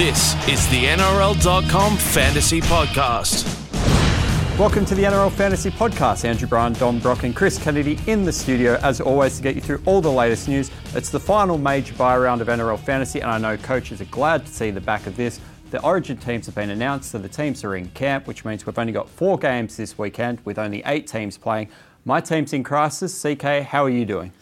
This is the NRL.com Fantasy Podcast. Welcome to the NRL Fantasy Podcast. Andrew Bryan, Dom Brock, and Chris Kennedy in the studio, as always, to get you through all the latest news. It's the final major bye round of NRL Fantasy, and I know coaches are glad to see the back of this. The origin teams have been announced, so the teams are in camp, which means we've only got four games this weekend with only eight teams playing. My team's in crisis. CK, how are you doing?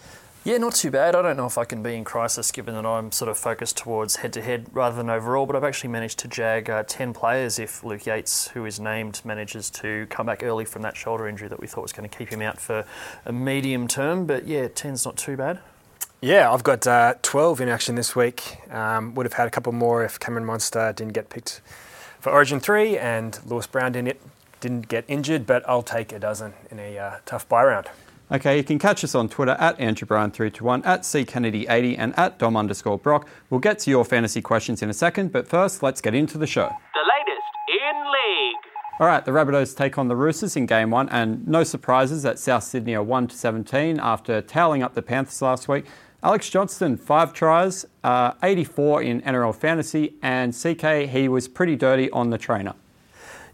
Yeah, not too bad. I don't know if I can be in crisis given that I'm sort of focused towards head to head rather than overall, but I've actually managed to jag uh, 10 players if Luke Yates, who is named, manages to come back early from that shoulder injury that we thought was going to keep him out for a medium term. But yeah, 10's not too bad. Yeah, I've got uh, 12 in action this week. Um, would have had a couple more if Cameron Munster didn't get picked for Origin 3 and Lewis Brown didn't, didn't get injured, but I'll take a dozen in a uh, tough bye round. Okay, you can catch us on Twitter at Andrew Bryan321, at ckennedy80, and at Dom underscore Brock. We'll get to your fantasy questions in a second, but first, let's get into the show. The latest in league. All right, the Rabbitohs take on the Roosters in game one, and no surprises at South Sydney are 1 to 17 after toweling up the Panthers last week. Alex Johnston, five tries, uh, 84 in NRL fantasy, and CK, he was pretty dirty on the trainer.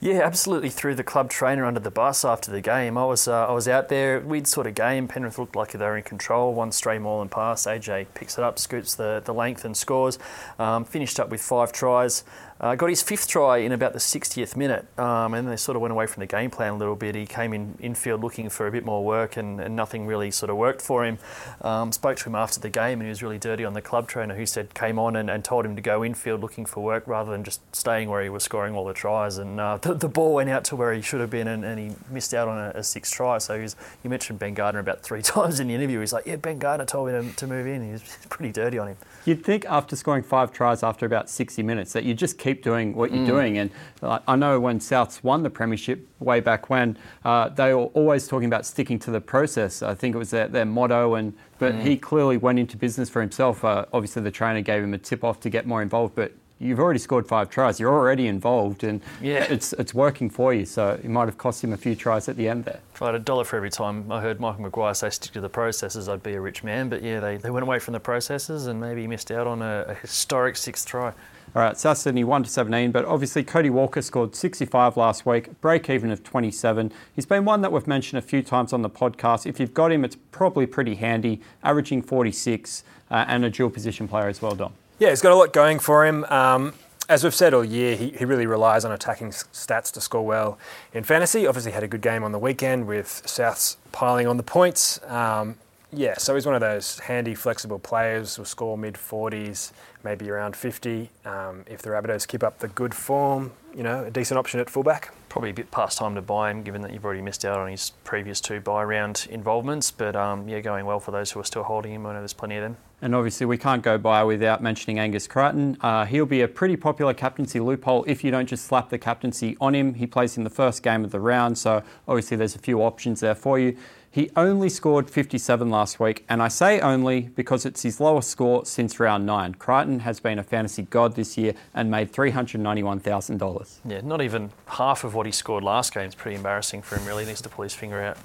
Yeah, absolutely threw the club trainer under the bus after the game. I was uh, I was out there. We'd sort of game. Penrith looked like they were in control. One stray Moylan pass. AJ picks it up, scoots the, the length and scores. Um, finished up with five tries. Uh, got his fifth try in about the 60th minute, um, and they sort of went away from the game plan a little bit. He came in infield looking for a bit more work, and, and nothing really sort of worked for him. Um, spoke to him after the game, and he was really dirty on the club trainer, who said came on and, and told him to go infield looking for work rather than just staying where he was scoring all the tries. And uh, the, the, ball went out to where he should have been, and, and he missed out on a, a sixth try. So was, you mentioned Ben Gardner about three times in the interview. He's like, "Yeah, Ben Gardner told me to, to move in." He was pretty dirty on him. You'd think after scoring five tries after about 60 minutes that you just keep doing what you're mm. doing. And I know when Souths won the premiership way back when, uh, they were always talking about sticking to the process. I think it was their, their motto. And but mm. he clearly went into business for himself. Uh, obviously, the trainer gave him a tip off to get more involved, but you've already scored five tries. You're already involved, and yeah. it's it's working for you. So it might have cost him a few tries at the end there. If I had a dollar for every time I heard Michael Maguire say stick to the processes, I'd be a rich man. But yeah, they, they went away from the processes and maybe missed out on a, a historic sixth try. All right, South Sydney 1 to 17, but obviously Cody Walker scored 65 last week, break even of 27. He's been one that we've mentioned a few times on the podcast. If you've got him, it's probably pretty handy, averaging 46 uh, and a dual position player as well, Dom. Yeah, he's got a lot going for him. Um, as we've said all year, he, he really relies on attacking stats to score well in fantasy. Obviously, had a good game on the weekend with Souths piling on the points. Um, yeah, so he's one of those handy, flexible players. Who will score mid 40s, maybe around 50. Um, if the Rabbitohs keep up the good form, you know, a decent option at fullback. Probably a bit past time to buy him, given that you've already missed out on his previous two bye round involvements. But um, yeah, going well for those who are still holding him. I know there's plenty of them. And obviously, we can't go by without mentioning Angus Crichton. Uh, he'll be a pretty popular captaincy loophole if you don't just slap the captaincy on him. He plays in the first game of the round, so obviously, there's a few options there for you. He only scored 57 last week, and I say only because it's his lowest score since round nine. Crichton has been a fantasy god this year and made $391,000. Yeah, not even half of what he scored last game. is pretty embarrassing for him, really. He needs to pull his finger out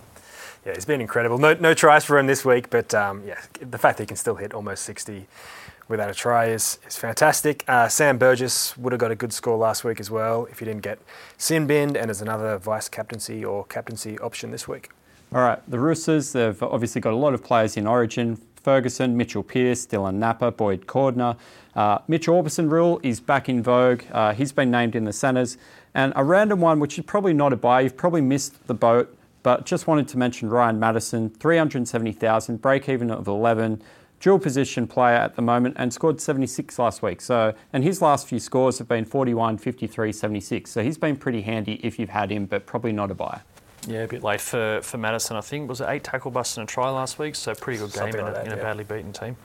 yeah, he's been incredible. No, no tries for him this week, but um, yeah, the fact that he can still hit almost 60 without a try is, is fantastic. Uh, Sam Burgess would have got a good score last week as well if he didn't get sin binned and as another vice captaincy or captaincy option this week. All right, the Roosters, they've obviously got a lot of players in Origin. Ferguson, Mitchell Pearce, Dylan Napa, Boyd Cordner. Uh, Mitch Aubusson rule is back in vogue. Uh, he's been named in the centres. And a random one, which is probably not a buy, you've probably missed the boat but just wanted to mention Ryan Matterson, 370,000, break even of 11, dual position player at the moment, and scored 76 last week. So, and his last few scores have been 41, 53, 76. So he's been pretty handy if you've had him, but probably not a buy. Yeah, a bit late for, for Matterson, I think. Was it eight tackle busts and a try last week? So pretty good game in, like a, that, in, a, badly beaten team.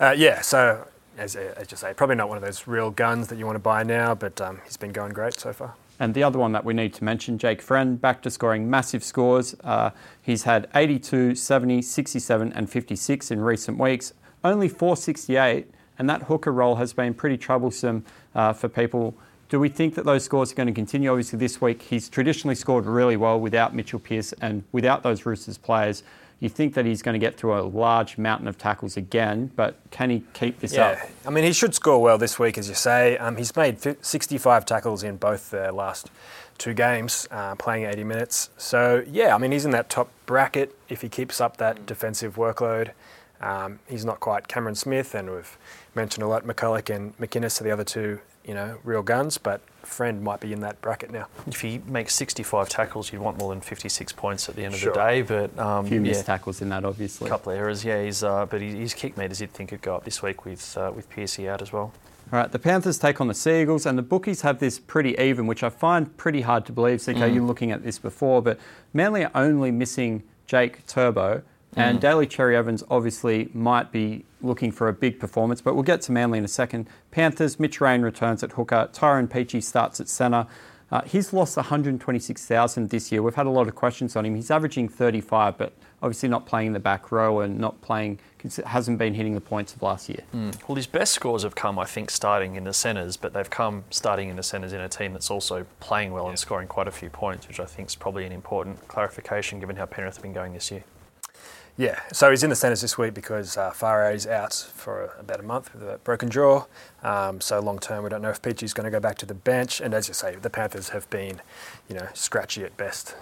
Uh, yeah, so as, as you say, probably not one of those real guns that you want to buy now, but um, he's been going great so far. And the other one that we need to mention, Jake Friend, back to scoring massive scores. Uh, he's had 82, 70, 67, and 56 in recent weeks. Only 468, and that hooker role has been pretty troublesome uh, for people. Do we think that those scores are going to continue? Obviously, this week he's traditionally scored really well without Mitchell Pearce and without those Roosters players. You think that he's going to get through a large mountain of tackles again, but can he keep this up? Yeah, I mean, he should score well this week, as you say. Um, he's made fi- 65 tackles in both the last two games, uh, playing 80 minutes. So, yeah, I mean, he's in that top bracket if he keeps up that defensive workload. Um, he's not quite Cameron Smith, and we've mentioned a lot McCulloch and McInnes are the other two, you know, real guns, but Friend might be in that bracket now. If he makes 65 tackles, you'd want more than 56 points at the end Sure. of the day. But um, A few missed yeah, tackles in that, obviously. a couple of errors. Yeah, he's uh, but he- his kick meters you'd think could go up this week with uh, with Piercy out as well. All right, the Panthers take on the Sea Eagles, and the bookies have this pretty even, which I find pretty hard to believe. CK, Mm. you're looking at this before, but Manly are only missing Jake Turbo, Mm. and Daly Cherry Evans obviously might be looking for a big performance, but we'll get to Manly in a second. Panthers, Mitch Rein returns at hooker, Tyrone Peachey starts at centre. Uh, he's lost 126,000 this year. We've had a lot of questions on him. He's averaging 35, but obviously not playing in the back row and not playing, hasn't been hitting the points of last year. Well, his best scores have come, I think, starting in the centres, but they've come starting in the centres in a team that's also playing well and scoring quite a few points, which I think is probably an important clarification given how Penrith have been going this year. Yeah, so he's in the centres this week because uh, Whare is out for about a month with a broken jaw. Um, so long term, we don't know if Peachey's going to go back to the bench. And as you say, the Panthers have been, you know, scratchy at best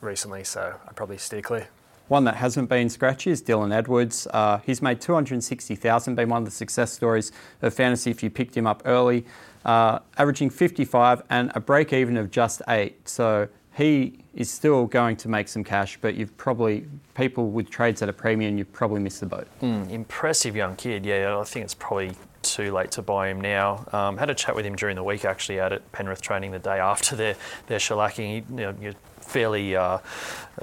recently. So I'd probably steer clear. One that hasn't been scratchy is Dylan Edwards. Uh, he's made 260,000, been one of the success stories of fantasy if you picked him up early, uh, averaging 55 and a break even of just eight. So he is still going to make some cash, but you've probably, people with trades at a premium, you've probably missed the boat. Mm, impressive young kid. Yeah, I think it's probably too late to buy him now. Um, had a chat with him during the week actually out at Penrith training the day after their their shellacking. He, you fairly uh,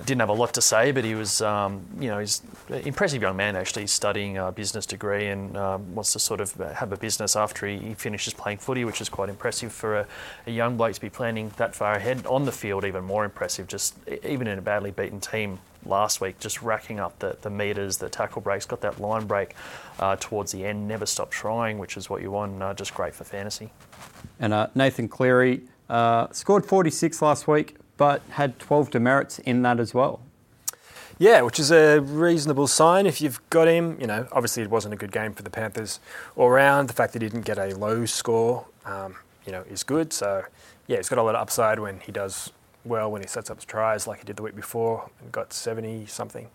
didn't have a lot to say, but he was um, you know he's an impressive young man actually. Studying a business degree and um, wants to sort of have a business after he, he finishes playing footy, which is quite impressive for a, a young bloke to be planning that far ahead on the field. Even more impressive, just even in a badly beaten team last week, just racking up the, the meters, the tackle breaks, got that line break uh, towards the end, never stopped trying, which is what you want. Uh, just great for fantasy. And uh, Nathan Cleary uh, scored 46 last week, but had 12 demerits in that as well. Yeah, which is a reasonable sign if you've got him. You know, obviously it wasn't a good game for the Panthers all round. The fact that he didn't get a low score, um, you know, is good. So, yeah, he's got a lot of upside when he does well, when he sets up his tries like he did the week before and got 70 something.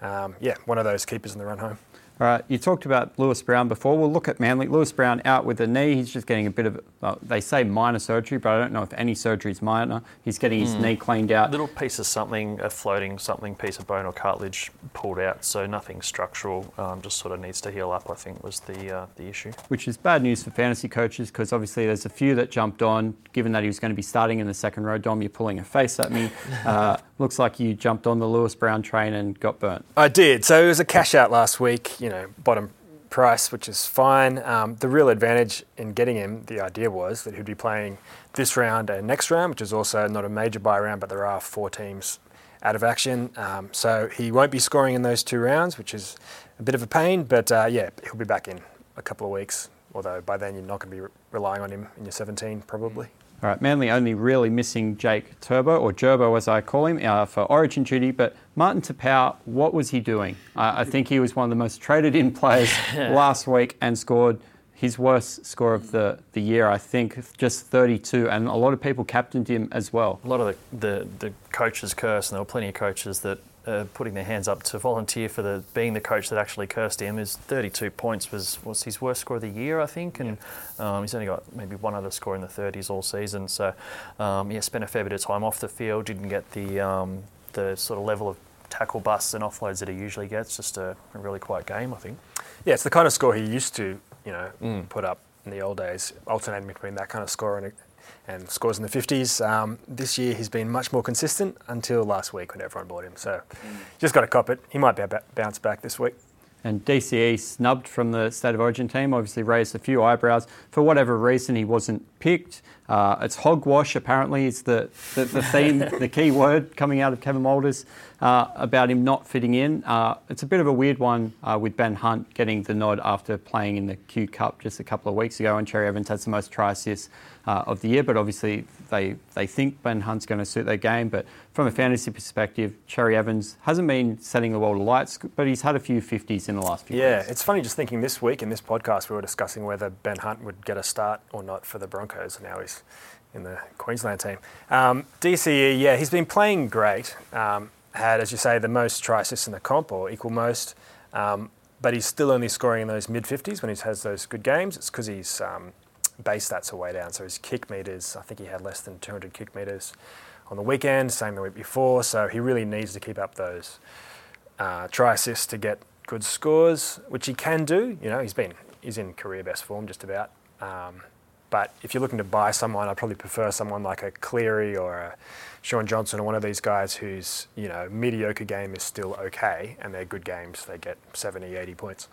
Um, yeah, one of those keepers in the run home. All right, you talked about Lewis Brown before. We'll look at Manly. Lewis Brown out with a knee. He's just getting a bit of, well, they say minor surgery, but I don't know if any surgery is minor. He's getting his knee cleaned out. Little piece of something, a floating something, piece of bone or cartilage pulled out, so nothing structural. Um, just sort of needs to heal up. I think was the uh, the issue. which is bad news for fantasy coaches because obviously there's a few that jumped on. Given that he was going to be starting in the second row, Dom, you're pulling a face at me. Uh, looks like you jumped on the Lewis Brown train and got burnt. I did. So it was a cash out last week, you know, bottom price, which is fine. Um, the real advantage in getting him, the idea was that he'd be playing this round and next round, which is also not a major bye round, but there are four teams out of action. Um, so he won't be scoring in those two rounds, which is a bit of a pain, but uh, yeah, he'll be back in a couple of weeks. Although by then you're not going to be re- relying on him in your 17, probably. All right, Manly only really missing Jake Turbo, or Gerbo as I call him, uh, for origin duty. But Martin Taupau, what was he doing? Uh, I think he was one of the most traded in players last week and scored his worst score of the, the year, I think, just 32. And a lot of people captained him as well. A lot of the, the, the coaches curse, and there were plenty of coaches that uh, putting their hands up to volunteer for the being the coach that actually cursed him. His 32 points was was his worst score of the year, I think, and um, he's only got maybe one other score in the 30s all season. So, um, yeah, spent a fair bit of time off the field. Didn't get the um, the sort of level of tackle busts and offloads that he usually gets. Just a, a really quiet game, I think. Yeah, it's the kind of score he used to, you know, put up in the old days, alternating between that kind of score and, and scores in the 50s. Um, this year he's been much more consistent until last week when everyone bought him. So just got to cop it. He might bounce back this week. And DCE snubbed from the State of Origin team, obviously raised a few eyebrows. For whatever reason, he wasn't picked. Uh, it's hogwash, apparently, is the, the, the theme, the key word coming out of Kevin Walters uh, about him not fitting in. Uh, it's a bit of a weird one uh, with Ben Hunt getting the nod after playing in the Q Cup just a couple of weeks ago, and Cherry Evans has the most try assists uh, of the year. But obviously, they, they think Ben Hunt's going to suit their game. But from a fantasy perspective, Cherry Evans hasn't been setting the world alight, but he's had a few 50s in the last few Yeah, weeks. it's funny just thinking this week in this podcast we were discussing whether Ben Hunt would get a start or not for the Broncos. And now he's in the Queensland team. Um, DCE, yeah, he's been playing great. Um, had, as you say, the most try assists in the comp or equal most. Um, but he's still only scoring in those mid 50s when he has those good games. It's because his um, base stats are way down. So his kick meters, I think he had less than 200 kick meters on the weekend, same the week before. So he really needs to keep up those uh, try assists to get good scores, which he can do. You know, he's been he's in career best form just about. Um, but if you're looking to buy someone, I'd probably prefer someone like a Cleary or a Shaun Johnson or one of these guys whose you know mediocre game is still okay and they're good games. They get 70, 80 points.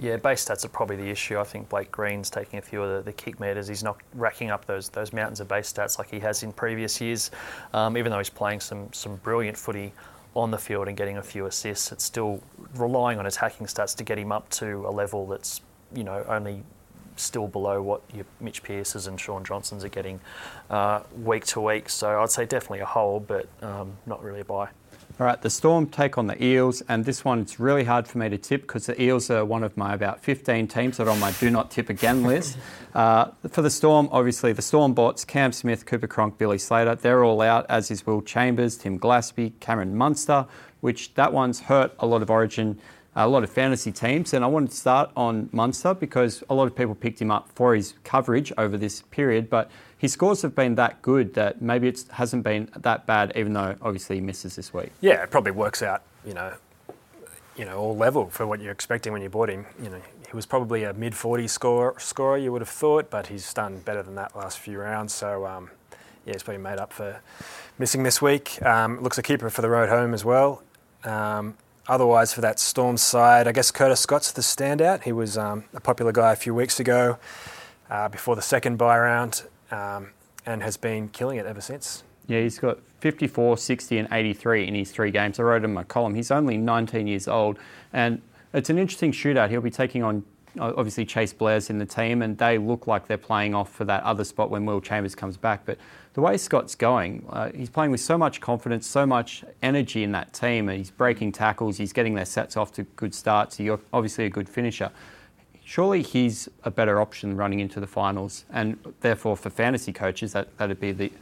Yeah, base stats are probably the issue. I think Blake Green's taking a few of the, the kick meters. He's not racking up those those mountains of base stats like he has in previous years. Um, even though he's playing some some brilliant footy on the field and getting a few assists, it's still relying on attacking stats to get him up to a level that's you know only still below what your Mitch Pearce's and Shaun Johnsons are getting uh, week to week. So I'd say definitely a hold, but um, not really a buy. All right, the Storm take on the Eels, and this one it's really hard for me to tip because the Eels are one of my about 15 teams that are on my do not tip again list. Uh, for the Storm, obviously, the Storm bots Cam Smith, Cooper Cronk, Billy Slater, they're all out, as is Will Chambers, Tim Glasby, Cameron Munster, which that one's hurt a lot of Origin. A lot of fantasy teams, and I wanted to start on Munster because a lot of people picked him up for his coverage over this period. But his scores have been that good that maybe it hasn't been that bad, even though obviously he misses this week. Yeah, it probably works out. You know, you know, all level for what you're expecting when you bought him. You know, he was probably a mid 40s score, scorer, you would have thought, but he's done better than that last few rounds. So, um, yeah, he's probably made up for missing this week. Um, looks a keeper for the road home as well. Um, otherwise, for that Storm side, I guess Curtis Scott's the standout. He was um, a popular guy a few weeks ago uh, before the second bye round um, and has been killing it ever since. Yeah, he's got 54, 60, and 83 in his three games. I wrote in my column. He's only 19 years old, and it's an interesting shootout. He'll be taking on obviously Cheyse Blair's in the team, and they look like they're playing off for that other spot when Will Chambers comes back. But the way Scott's going, uh, he's playing with so much confidence, so much energy in that team, he's breaking tackles, he's getting their sets off to good starts. He's obviously a good finisher. Surely he's a better option running into the finals, and therefore for fantasy coaches, that that'd be the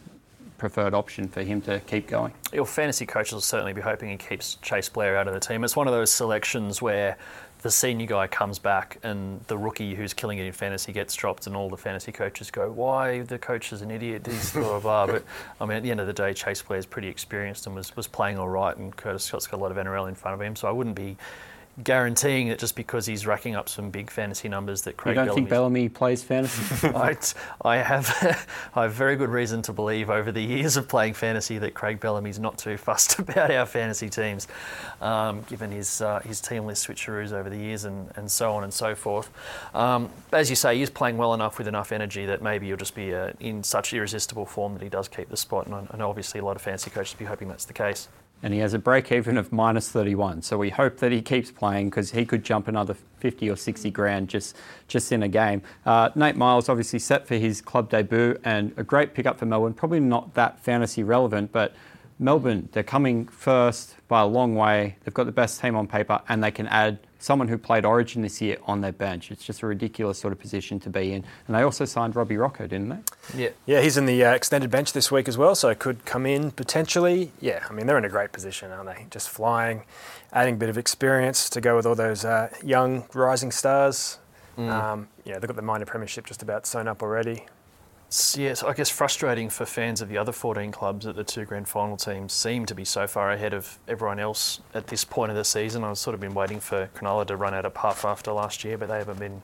preferred option for him to keep going. Your fantasy coaches will certainly be hoping he keeps Cheyse Blair out of the team. It's one of those selections where the senior guy comes back and the rookie who's killing it in fantasy gets dropped, and all the fantasy coaches go, "Why the coach is an idiot?" He's blah blah blah. But I mean, at the end of the day, Cheyse Blair's pretty experienced and was was playing all right, and Curtis Scott's got a lot of NRL in front of him, so I wouldn't be guaranteeing that just because he's racking up some big fantasy numbers that You Craig don't think Bellamy plays fantasy? I, I have I have very good reason to believe over the years of playing fantasy that Craig Bellamy's not too fussed about our fantasy teams, um, given his uh, his team list switcheroos over the years and, and so on and so forth. Um, as you say, he's playing well enough with enough energy that maybe he'll just be uh, in such irresistible form that he does keep the spot. And I, I know obviously a lot of fantasy coaches be hoping that's the case. And he has a break even of minus 31. So we hope that he keeps playing because he could jump another 50 or 60 grand just, just in a game. Uh, Nate Myles obviously set for his club debut and a great pickup for Melbourne. Probably not that fantasy relevant, but Melbourne, they're coming first by a long way. They've got the best team on paper and they can add someone who played Origin this year on their bench. It's just a ridiculous sort of position to be in. And they also signed Robbie Rochow, didn't they? Yeah. Yeah, he's in the uh, extended bench this week as well, so could come in potentially. Yeah, I mean, they're in a great position, aren't they? Just flying, adding a bit of experience to go with all those uh, young rising stars. Um, yeah, they've got the minor premiership just about sewn up already. Yeah, I guess frustrating for fans of the other 14 clubs that the two grand final teams seem to be so far ahead of everyone else at this point of the season. I've sort of been waiting for Cronulla to run out of puff after last year, but they haven't been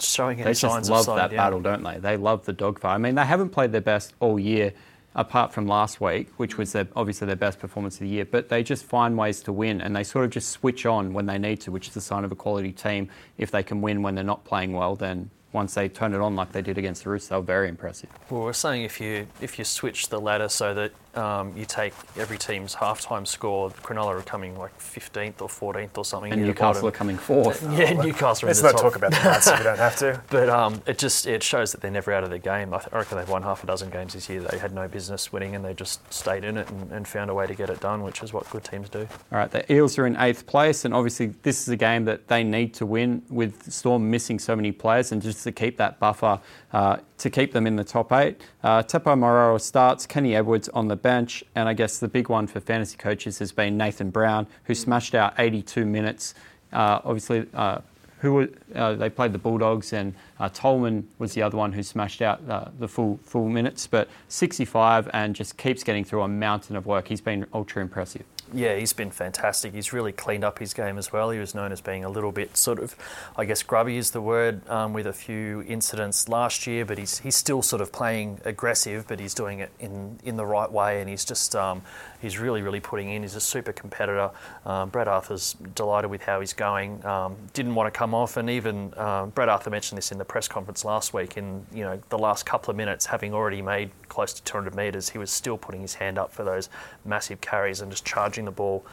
showing any They signs just love that down. battle, don't they? They love the dogfight. I mean, they haven't played their best all year, apart from last week, which was their, obviously their best performance of the year. But they just find ways to win, and they sort of just switch on when they need to, which is the sign of a quality team. If they can win when they're not playing well, then once they turned it on like they did against the Roosters, they were very impressive. Well, we're saying if you if you switch the ladder so that um, you take every team's halftime score, Cronulla are coming like 15th or 14th or something. And near the Newcastle are coming fourth. Yeah, Newcastle. are Let's in the not top. talk about the Knights if we don't have to. But um, it just it shows that they're never out of the game. I, th- I reckon they've won half a dozen games this year. They had no business winning, and they just stayed in it and, and found a way to get it done, which is what good teams do. All right, the Eels are in eighth place, and obviously this is a game that they need to win with Storm missing so many players, and just to keep that buffer uh, to keep them in the top eight. Uh, Tepo starts, Kenny Edwards on the bench, and I guess the big one for fantasy coaches has been Nathan Brown, who smashed out 82 minutes. Uh, obviously. Uh, who were, uh, they played the Bulldogs, and uh, Tolman was the other one who smashed out uh, the full full minutes. But 65 and just keeps getting through a mountain of work. He's been ultra impressive. Yeah, he's been fantastic. He's really cleaned up his game as well. He was known as being a little bit sort of, I guess, grubby is the word, um, with a few incidents last year. But he's he's still sort of playing aggressive, but he's doing it in in the right way, and he's just um, he's really really putting in. He's a super competitor. Um, Brad Arthur's delighted with how he's going. Um, didn't want to come off, and even um, Brad Arthur mentioned this in the press conference last week. In you know the last couple of minutes, having already made close to 200 metres, he was still putting his hand up for those massive carries and just charging the ball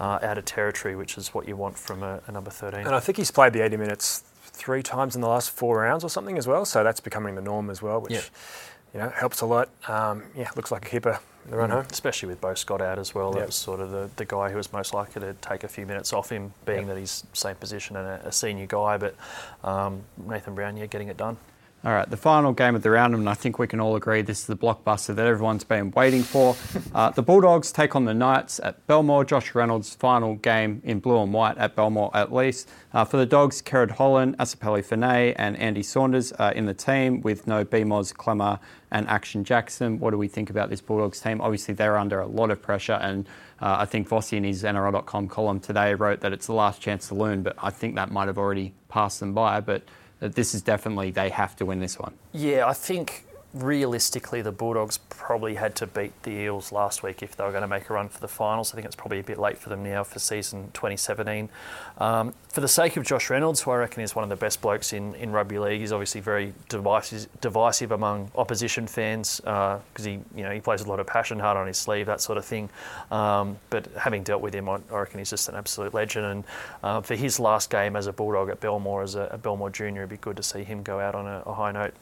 uh, out of territory, which is what you want from a, a number 13. And I think he's played the 80 minutes three times in the last four rounds or something as well. So that's becoming the norm as well, which Yeah. you know helps a lot. Um, yeah, looks like a keeper the run home. Especially with Beau Scott out as well. That was sort of the, the guy who was most likely to take a few minutes off him, being Yep. that he's same position and a, a senior guy. But um, Nathan Brown, yeah, getting it done. All right, the final game of the round, and I think we can all agree this is the blockbuster that everyone's been waiting for. Uh, the Bulldogs take on the Knights at Belmore. Josh Reynolds' final game in blue and white at Belmore, at least. Uh, for the Dogs, Kerrod Holland, Asipeli Fine, and Andy Saunders are in the team with no BMOS, Klemmer, and Action Jackson. What do we think about this Bulldogs team? Obviously, they're under a lot of pressure, and uh, I think Vossi in his NRL.com column today wrote that it's the last chance to learn, but I think that might have already passed them by. But that this is definitely they have to win this one. Yeah, I think realistically the Bulldogs probably had to beat the Eels last week if they were going to make a run for the finals. I think it's probably a bit late for them now for season 2017. Um, for the sake of Josh Reynolds, who I reckon is one of the best blokes in, in rugby league, he's obviously very divisive, divisive among opposition fans because he you know he plays a lot of passion, hard on his sleeve, that sort of thing. Um, but having dealt with him, I, I reckon he's just an absolute legend. And uh, for his last game as a Bulldog at Belmore, as a, a Belmore junior, it'd be good to see him go out on a, a high note.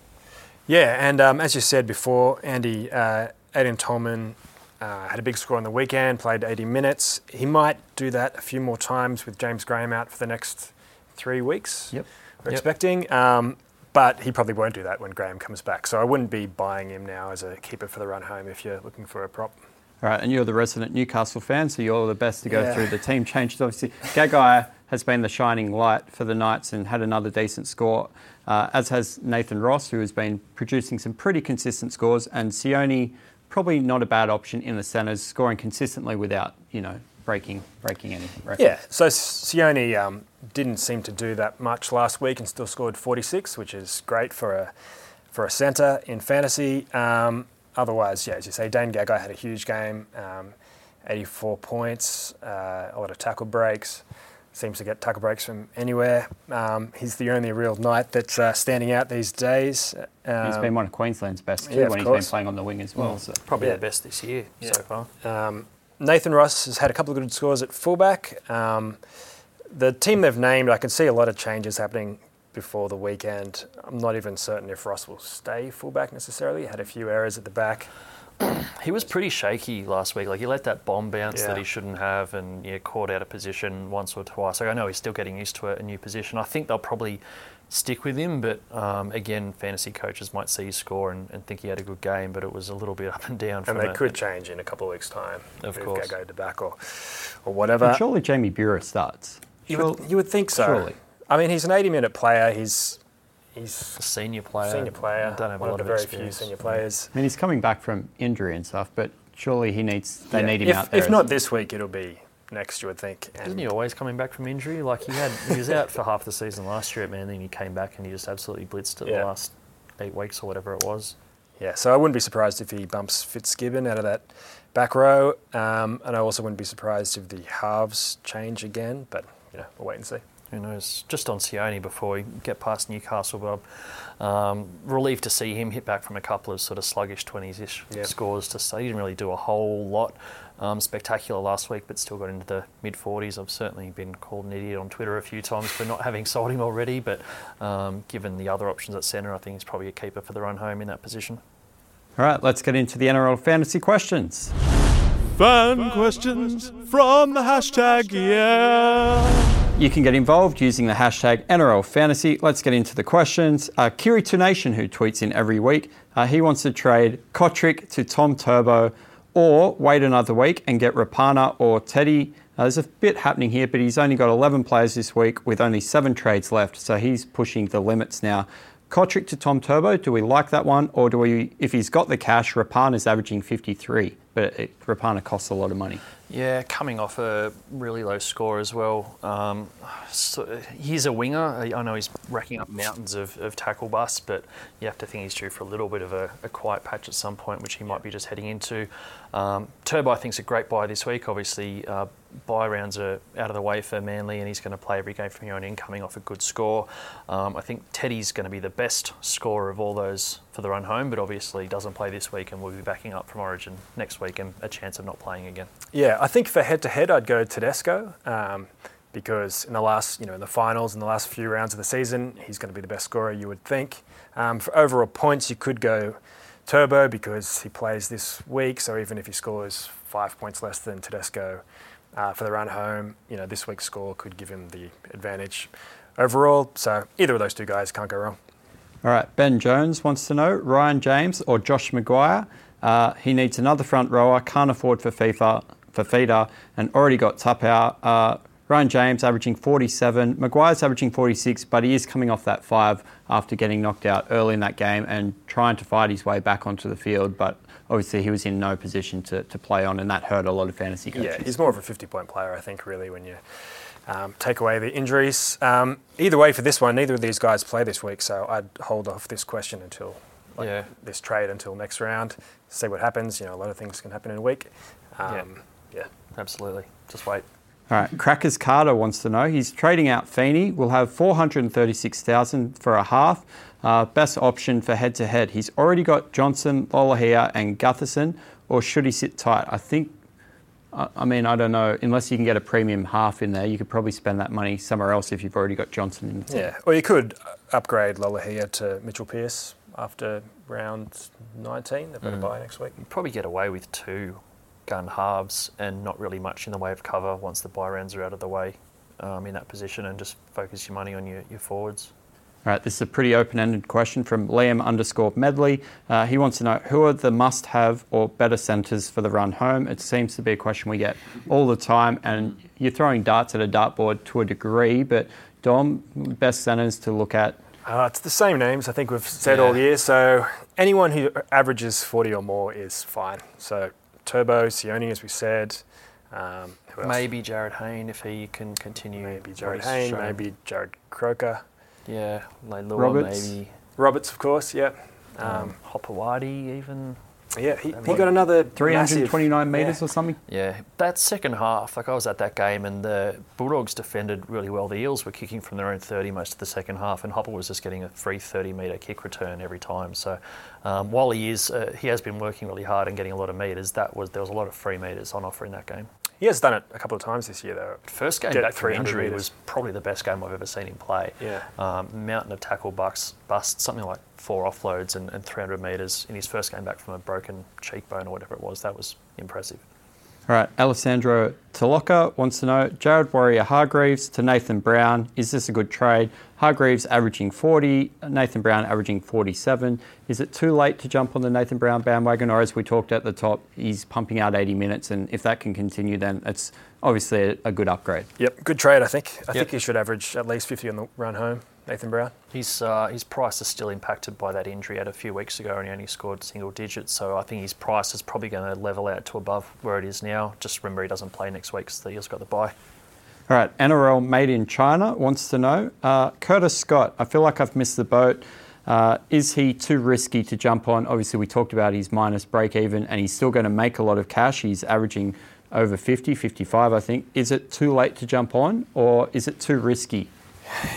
Yeah, and um, as you said before, Andy, uh, Aiden Tolman uh, had a big score on the weekend, played 80 minutes. He might do that a few more times with James Graham out for the next three weeks. Yep. We're Yep. expecting. Um, but he probably won't do that when Graham comes back. So I wouldn't be buying him now as a keeper for the run home if you're looking for a prop. All right, and you're the resident Newcastle fan, so you're the best to go Yeah. through the team changes. Obviously, Gagai has been the shining light for the Knights and had another decent score, uh, as has Nathan Ross, who has been producing some pretty consistent scores, and Sione, probably not a bad option in the centres, scoring consistently without, you know, breaking breaking any records. Yeah, so Sione um, didn't seem to do that much last week and still scored 46, which is great for a for a centre in fantasy. Um, otherwise, yeah, as you say, Dane Gagai had a huge game, um, 84 points, uh, a lot of tackle breaks. Seems to get tackle breaks from anywhere. Um, he's the only real knight that's uh, standing out these days. Um, He's been one of Queensland's best too yeah, of when he's course. been playing on the wing as well. So. Probably Yeah. the best this year Yeah. so far. Um, Nathan Ross has had a couple of good scores at fullback. Um, the team they've named, I can see a lot of changes happening before the weekend. I'm not even certain if Ross will stay fullback necessarily. He had a few errors at the back. He was pretty shaky last week. Like he let that bomb bounce Yeah. that he shouldn't have, and yeah, caught out of position once or twice. Like I know he's still getting used to a, a new position. I think they'll probably stick with him, but um, again, fantasy coaches might see his score and, and think he had a good game, but it was a little bit up and down. And from they a- could change in a couple of weeks' time. Of Move course. Gagai to back or, or whatever. And surely Jamie Buhrer starts. you, Sure- would, you would think so. surely. I mean, he's an 80 minute player. He's he's a senior player. senior player. Don't have one a lot of the of very experience. few senior players. I mean, he's coming back from injury and stuff, but surely he needs. They Yeah. need him if, out there. If as- not this week, it'll be next, you would think. And Isn't he always coming back from injury? Like he had, he was out for half the season last year at Manly, and he came back and he just absolutely blitzed it Yeah. the last eight weeks or whatever it was. Yeah, so I wouldn't be surprised if he bumps Fitzgibbon out of that back row, um, and I also wouldn't be surprised if the halves change again. But you know, we'll wait and see. Who knows? Just on Sione before we get past Newcastle, Bob. Um, relieved to see him hit back from a couple of sort of sluggish 20s ish Yeah. scores to say. He didn't really do a whole lot. Um, spectacular last week, but still got into the mid 40s. I've certainly been called an idiot on Twitter a few times for not having sold him already, but um, given the other options at centre, I think he's probably a keeper for their own home in that position. All right, let's get into the NRL fantasy questions. Fan questions from the hashtag, yeah. You can get involved using the hashtag NRL Fantasy. Let's get into the questions. Uh, Kiri Tunation, who tweets in every week, uh, he wants to trade Kotrick to Tom Turbo or wait another week and get Rapana or Teddy. There's a bit happening here, but he's only got 11 players this week with only seven trades left, so he's pushing the limits now. Kotrick to Tom Turbo, do we like that one? Or do we, if he's got the cash, Rapana's averaging 53, but it, Rapana costs a lot of money. Yeah, coming off a really low score as well. Um, so he's a winger. I know he's racking up mountains of, of tackle busts, but you have to think he's due for a little bit of a, a quiet patch at some point, which he might be just heading into. Um, Turbo, I think, is a great buy this week. Obviously, uh, bye rounds are out of the way for Manly, and he's going to play every game from here on in, coming off a good score. Um, I think Teddy's going to be the best scorer of all those for the run home, but obviously doesn't play this week and will be backing up from Origin next week and a chance of not playing again. Yeah, I think for head to head, I'd go Tedesco um, because in the last, you know, in the finals, in the last few rounds of the season, he's going to be the best scorer, you would think. Um, for overall points, you could go Turbo because he plays this week. So even if he scores five points less than Tedesco uh, for the run home, you know, this week's score could give him the advantage overall. So either of those two guys can't go wrong. All right, Ben Jones wants to know Ryan James or Josh McGuire. Uh, he needs another front rower, can't afford for FIFA, for feeder, and already got Taupau. Uh, Ryan James averaging 47, McGuire's averaging 46, but he is coming off that five after getting knocked out early in that game and trying to fight his way back onto the field. But obviously, he was in no position to, to play on, and that hurt a lot of fantasy coaches. Yeah, he's more of a 50 point player, I think, really, when you um, take away the injuries. Um, either way, for this one, neither of these guys play this week, so I'd hold off this question until like, Yeah. this trade until next round, see what happens. You know, a lot of things can happen in a week. Yeah. Um, yeah. Absolutely. Just wait. All right, Crackers Carter wants to know. He's trading out Feeney. Will have 436,000 for a half. Uh, best option for head to head. He's already got Johnson, Lolohea, and Gutherson, or should he sit tight? I think. I I mean, I don't know. Unless you can get a premium half in there, you could probably spend that money somewhere else if you've already got Johnson in the team. Yeah. Or you could upgrade Lolohea to Mitchell Pearce after round 19. They've got a bye next week. You'd Probably get away with two gun halves and not really much in the way of cover once the bye rounds are out of the way um, in that position and just focus your money on your, your forwards. All right, this is a pretty open-ended question from Liam underscore Medley. Uh, he wants to know who are the must-have or better centres for the run home. It seems to be a question we get all the time, and you're throwing darts at a dartboard to a degree. But Dom, best centres to look at. Uh, it's the same names I think we've said Yeah. all year. So anyone who averages 40 or more is fine. So Turbo, Sione, as we said. Um, who else? Maybe Jarryd Hayne if he can continue. Maybe Jarryd he's Hayne, shown. maybe Jarrod Croker. Yeah, Leilua Roberts. maybe. Roberts, of course, yeah. Um, Um, Hopoate even. Yeah, he, he what, got another 329 massive- metres yeah. or something. Yeah, that second half, like I was at that game and the Bulldogs defended really well. The Eels were kicking from their own 30 most of the second half, and Hopper was just getting a free 30 metre kick return every time. So um, while he is, uh, he has been working really hard and getting a lot of metres. That was there was a lot of free metres on offer in that game. He has done it a couple of times this year, though. First game back from 300 injury was probably the best game I've ever seen him play. Yeah. Um, mountain of tackle bucks, bust, something like four offloads and, and 300 metres in his first game back from a broken cheekbone or whatever it was. That was impressive. All right, Alessandro Taloka wants to know Jared Waerea-Hargreaves to Nathan Brown. Is this a good trade? Hargreaves averaging 40, Nathan Brown averaging 47. Is it too late to jump on the Nathan Brown bandwagon, or as we talked at the top, he's pumping out 80 minutes, and if that can continue, then it's obviously a, a good upgrade. Yep, good trade, I think. I Yep. think he should average at least 50 on the run home, Nathan Brown. His, uh, his price is still impacted by that injury had a few weeks ago and he only scored single digits. So I think his price is probably going to level out to above where it is now. Just remember he doesn't play next week the Eels got the bye. All right, NRL Made in China wants to know uh, Curtis Scott. I feel like I've missed the boat. Uh, is he too risky to jump on? Obviously, we talked about his minus break even, and he's still going to make a lot of cash. He's averaging over 50, 55, I think. Is it too late to jump on, or is it too risky?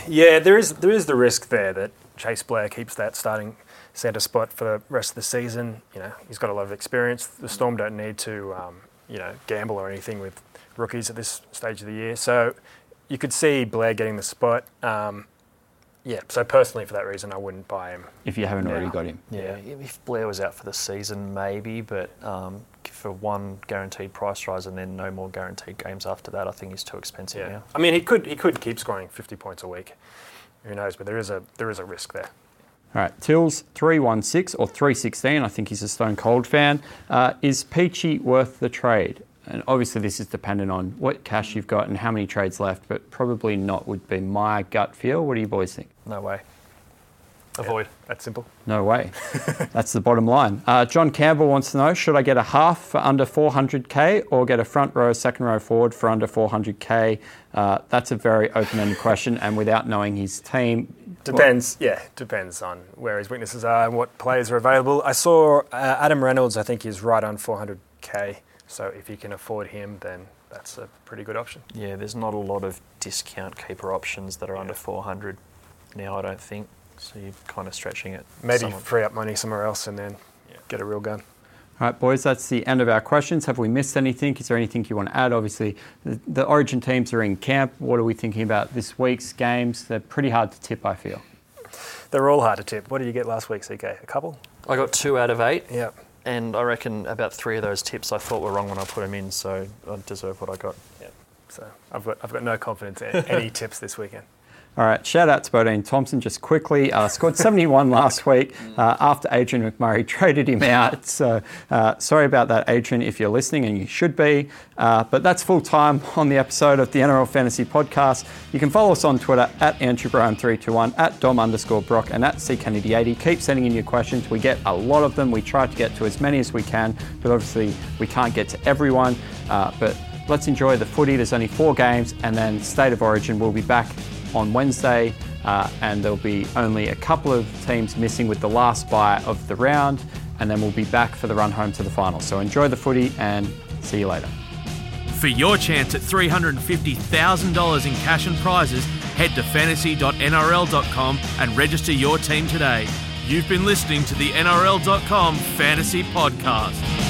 Yeah, there is there is the risk there that Cheyse Blair keeps that starting centre spot for the rest of the season. You know, he's got a lot of experience. The Storm don't need to, um, you know, gamble or anything with rookies at this stage of the year. So you could see Blair getting the spot. Um, yeah, so personally, for that reason, I wouldn't buy him. If you haven't already got him. Yeah, if Blair was out for the season, maybe, but um, for one guaranteed price rise and then no more guaranteed games after that, I think he's too expensive Yeah, now. I mean, he could he could keep scoring 50 points a week. Who knows? But there is a there is a risk there. All right, Tills 316 or 316, I think he's a Stone Cold fan. Uh, is Peachey worth the trade? And obviously, this is dependent on what cash you've got and how many trades left, but probably not would be my gut feel. What do you boys think? No way. Avoid. That's simple. No way. That's the bottom line. Uh, John Campbell wants to know should I get a half for under 400k or get a front row, second row forward for under 400k? Uh, that's a very open ended question, and without knowing his team. Depends, yeah, depends on where his weaknesses are and what players are available. I saw uh, Adam Reynolds, I think, is right on 400k. So if you can afford him, then that's a pretty good option. Yeah, there's not a lot of discount keeper options that are under 400 now, I don't think. So you're kind of stretching it. Maybe somewhat. free up money somewhere else and then get a real gun. All right, boys, that's the end of our questions. Have we missed anything? Is there anything you want to add? Obviously, the, the Origin teams are in camp. What are we thinking about this week's games? They're pretty hard to tip, I feel. They're all hard to tip. What did you get last week, CK? A couple? I got two out of eight, Yeah. and I reckon about three of those tips I thought were wrong when I put them in, so I deserve what I got. Yeah. So I've got I've got no confidence in any tips this weekend. All right, shout out to Bodene Thompson just quickly. Uh, scored 71 last week uh, after Adrian McMurray traded him out. So uh, sorry about that, Adrian, if you're listening, and you should be. Uh, but that's full time on the episode of the NRL Fantasy Podcast. You can follow us on Twitter at AndrewBryan321, at Dom underscore Brock, and at CKennedy80. Keep sending in your questions. We get a lot of them. We try to get to as many as we can, but obviously we can't get to everyone. Uh, but let's enjoy the footy. There's only four games, and then State of Origin will be back on Wednesday, uh, and there'll be only a couple of teams missing with the last bye of the round, and then we'll be back for the run home to the final. So enjoy the footy and see you later. For your chance at $350,000 in cash and prizes, head to fantasy.nrl.com and register your team today. You've been listening to the NRL.com Fantasy Podcast.